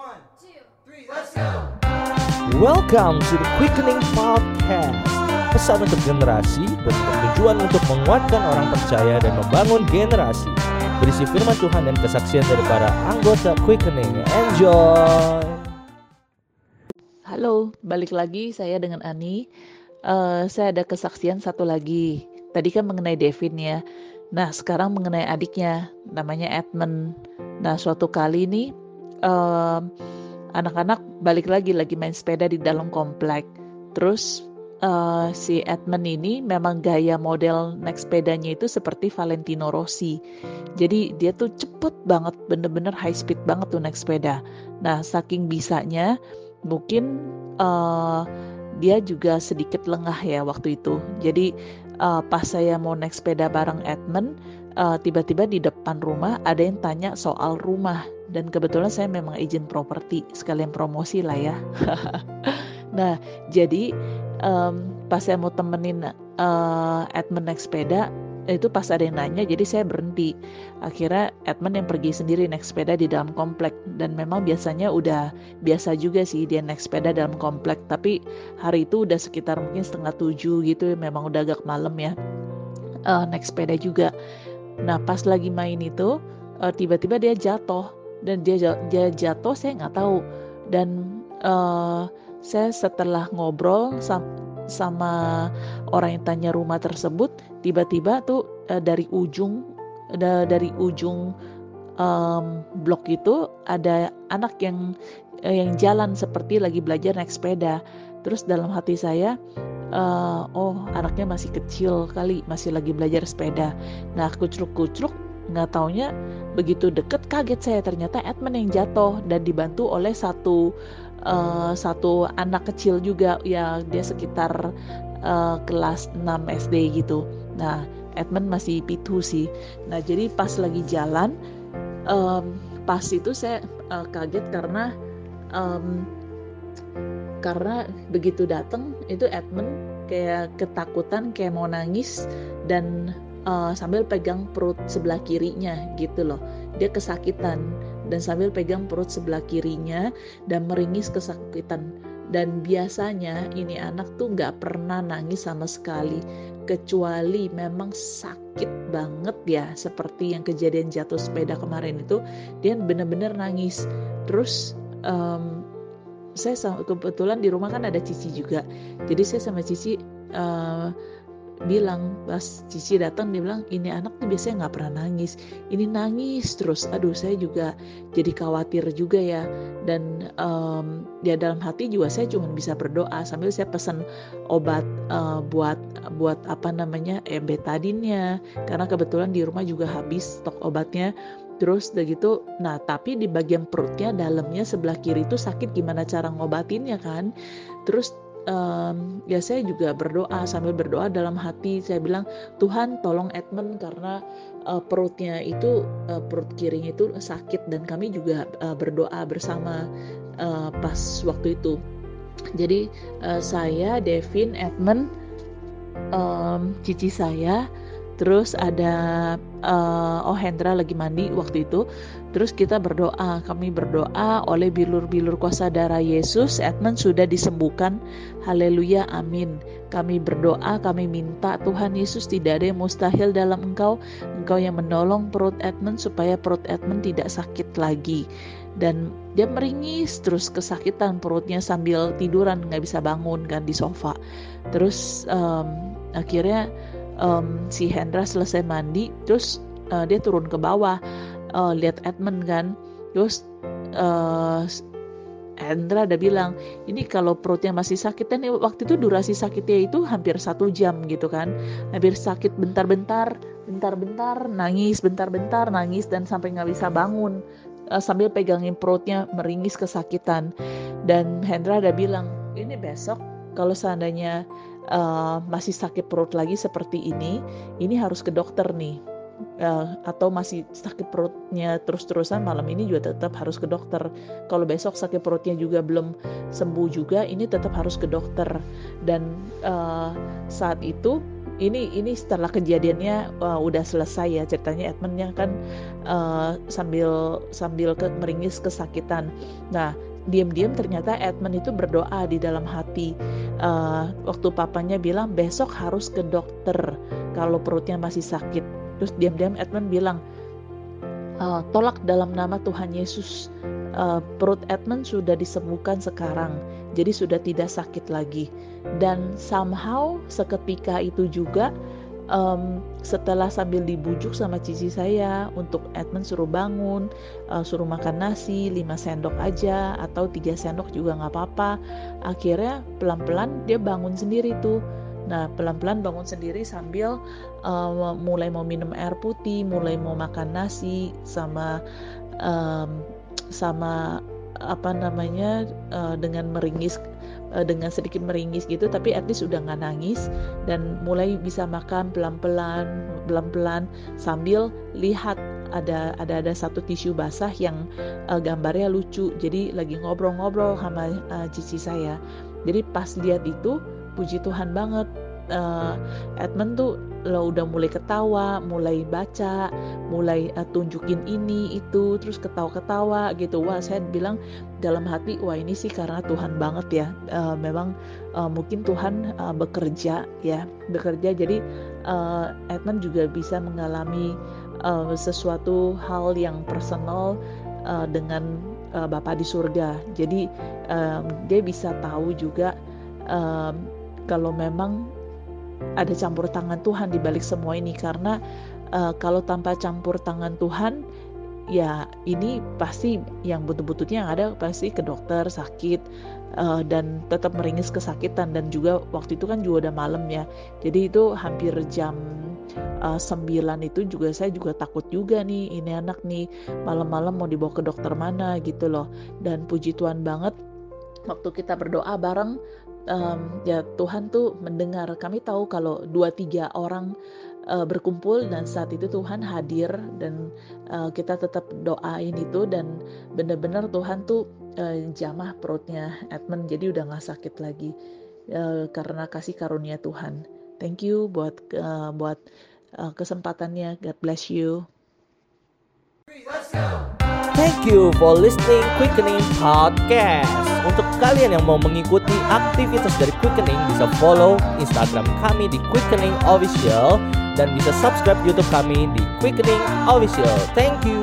One, two, three, let's go! Welcome to the Quickening Podcast Pesan untuk generasi bertujuan untuk menguatkan orang percaya dan membangun generasi Berisi firman Tuhan dan kesaksian dari para anggota Quickening Enjoy Halo, balik lagi saya dengan Ani. Uh, saya ada kesaksian satu lagi. Tadi kan mengenai Devin ya. Nah, sekarang mengenai adiknya, namanya Edmund. Nah, suatu kali nih, uh, anak-anak balik lagi lagi main sepeda di dalam komplek. Terus uh, si Edmund ini memang gaya model naik sepedanya itu seperti Valentino Rossi. Jadi dia tuh cepet banget, bener-bener high speed banget tuh naik sepeda. Nah, saking bisanya mungkin uh, dia juga sedikit lengah ya waktu itu. Jadi uh, pas saya mau naik sepeda bareng Edmund, uh, tiba-tiba di depan rumah ada yang tanya soal rumah dan kebetulan saya memang izin properti sekalian promosi lah ya. nah jadi um, pas saya mau temenin uh, Edmund naik sepeda itu pas ada yang nanya jadi saya berhenti. Akhirnya Edmund yang pergi sendiri naik sepeda di dalam komplek. Dan memang biasanya udah biasa juga sih dia naik sepeda dalam komplek. Tapi hari itu udah sekitar mungkin setengah tujuh gitu memang udah agak malam ya uh, naik sepeda juga. Nah pas lagi main itu uh, tiba-tiba dia jatuh dan dia dia jatuh saya nggak tahu. Dan uh, saya setelah ngobrol sama sama orang yang tanya rumah tersebut tiba-tiba tuh uh, dari ujung uh, dari ujung um, blok itu ada anak yang uh, yang jalan seperti lagi belajar naik sepeda. Terus dalam hati saya uh, oh anaknya masih kecil kali masih lagi belajar sepeda. Nah kucruk-kucruk nggak taunya begitu deket kaget saya ternyata Edmund yang jatuh dan dibantu oleh satu uh, satu anak kecil juga ya dia sekitar uh, kelas 6 SD gitu. Nah, Edmund masih pitu sih. Nah, jadi pas lagi jalan um, pas itu saya uh, kaget karena um, karena begitu datang itu Edmund kayak ketakutan kayak mau nangis dan uh, sambil pegang perut sebelah kirinya gitu loh. Dia kesakitan dan sambil pegang perut sebelah kirinya dan meringis kesakitan. Dan biasanya ini anak tuh nggak pernah nangis sama sekali kecuali memang sakit banget ya seperti yang kejadian jatuh sepeda kemarin itu dia bener-bener nangis. Terus um, saya kebetulan di rumah kan ada Cici juga. Jadi saya sama Cici uh, bilang pas Cici datang dia bilang ini anak tuh biasanya nggak pernah nangis. Ini nangis terus. Aduh saya juga jadi khawatir juga ya. Dan um, ya dalam hati juga saya cuma bisa berdoa sambil saya pesan obat uh, buat buat apa namanya eh, betadinnya karena kebetulan di rumah juga habis stok obatnya. Terus udah gitu, nah tapi di bagian perutnya dalamnya sebelah kiri itu sakit gimana cara ngobatinnya kan? Terus um, ya saya juga berdoa sambil berdoa dalam hati saya bilang Tuhan tolong Edmund karena uh, perutnya itu uh, perut kirinya itu sakit dan kami juga uh, berdoa bersama uh, pas waktu itu. Jadi uh, saya Devin Edmund um, cici saya terus ada uh, oh Hendra lagi mandi waktu itu. Terus kita berdoa kami berdoa oleh bilur-bilur kuasa darah Yesus Edmund sudah disembuhkan. Haleluya amin. Kami berdoa kami minta Tuhan Yesus tidak ada yang mustahil dalam engkau. Engkau yang menolong perut Edmund supaya perut Edmund tidak sakit lagi. Dan dia meringis terus kesakitan perutnya sambil tiduran nggak bisa bangun kan di sofa. Terus um, akhirnya um, si Hendra selesai mandi terus uh, dia turun ke bawah uh, lihat Edmund kan. Terus uh, Hendra ada bilang ini kalau perutnya masih sakit waktu itu durasi sakitnya itu hampir satu jam gitu kan. Hampir sakit bentar-bentar bentar-bentar nangis bentar-bentar nangis dan sampai nggak bisa bangun uh, sambil pegangin perutnya meringis kesakitan. Dan Hendra ada bilang ini besok kalau seandainya uh, masih sakit perut lagi seperti ini, ini harus ke dokter nih. Uh, atau masih sakit perutnya terus-terusan malam ini juga tetap harus ke dokter. Kalau besok sakit perutnya juga belum sembuh juga, ini tetap harus ke dokter. Dan uh, saat itu ini ini setelah kejadiannya uh, udah selesai ya ceritanya Edmundnya kan uh, sambil sambil ke, meringis kesakitan. Nah diam-diam ternyata Edmund itu berdoa di dalam hati. Uh, waktu papanya bilang besok harus ke dokter kalau perutnya masih sakit. Terus diam-diam Edmund bilang uh, tolak dalam nama Tuhan Yesus. Uh, perut Edmund sudah disembuhkan sekarang, jadi sudah tidak sakit lagi dan somehow seketika itu juga um, setelah sambil dibujuk sama cici saya untuk Edmund suruh bangun, uh, suruh makan nasi 5 sendok aja atau tiga sendok juga nggak apa-apa. Akhirnya pelan-pelan dia bangun sendiri tuh. Nah pelan-pelan bangun sendiri sambil uh, mulai mau minum air putih, mulai mau makan nasi sama um, sama apa namanya uh, dengan meringis uh, dengan sedikit meringis gitu tapi at least udah nggak nangis dan mulai bisa makan pelan-pelan pelan-pelan sambil lihat ada ada ada satu tisu basah yang uh, gambarnya lucu. Jadi lagi ngobrol-ngobrol sama uh, cici saya. Jadi pas lihat itu puji Tuhan banget uh, Edmund tuh lo udah mulai ketawa, mulai baca, mulai uh, tunjukin ini itu, terus ketawa-ketawa gitu. Wah, saya bilang dalam hati, wah ini sih karena Tuhan banget ya. Uh, memang uh, mungkin Tuhan uh, bekerja ya, bekerja. Jadi uh, Edmund juga bisa mengalami uh, sesuatu hal yang personal uh, dengan uh, Bapa di surga. Jadi um, dia bisa tahu juga um, kalau memang ada campur tangan Tuhan di balik semua ini. Karena uh, kalau tanpa campur tangan Tuhan ya ini pasti yang betul-betulnya yang ada pasti ke dokter sakit uh, dan tetap meringis kesakitan. Dan juga waktu itu kan juga udah malam ya. Jadi itu hampir jam uh, 9 itu juga saya juga takut juga nih ini anak nih malam-malam mau dibawa ke dokter mana gitu loh. Dan puji Tuhan banget waktu kita berdoa bareng um, ya Tuhan tuh mendengar. Kami tahu kalau dua tiga orang uh, berkumpul dan saat itu Tuhan hadir dan uh, kita tetap doain itu dan benar-benar Tuhan tuh uh, jamah perutnya Edmund jadi udah nggak sakit lagi uh, karena kasih karunia Tuhan. Thank you buat uh, buat uh, kesempatannya. God bless you. Thank you for listening Quickening Podcast. Untuk kalian yang mau mengikuti aktivitas dari Quickening bisa follow Instagram kami di Quickening Official dan bisa subscribe YouTube kami di Quickening Official. Thank you.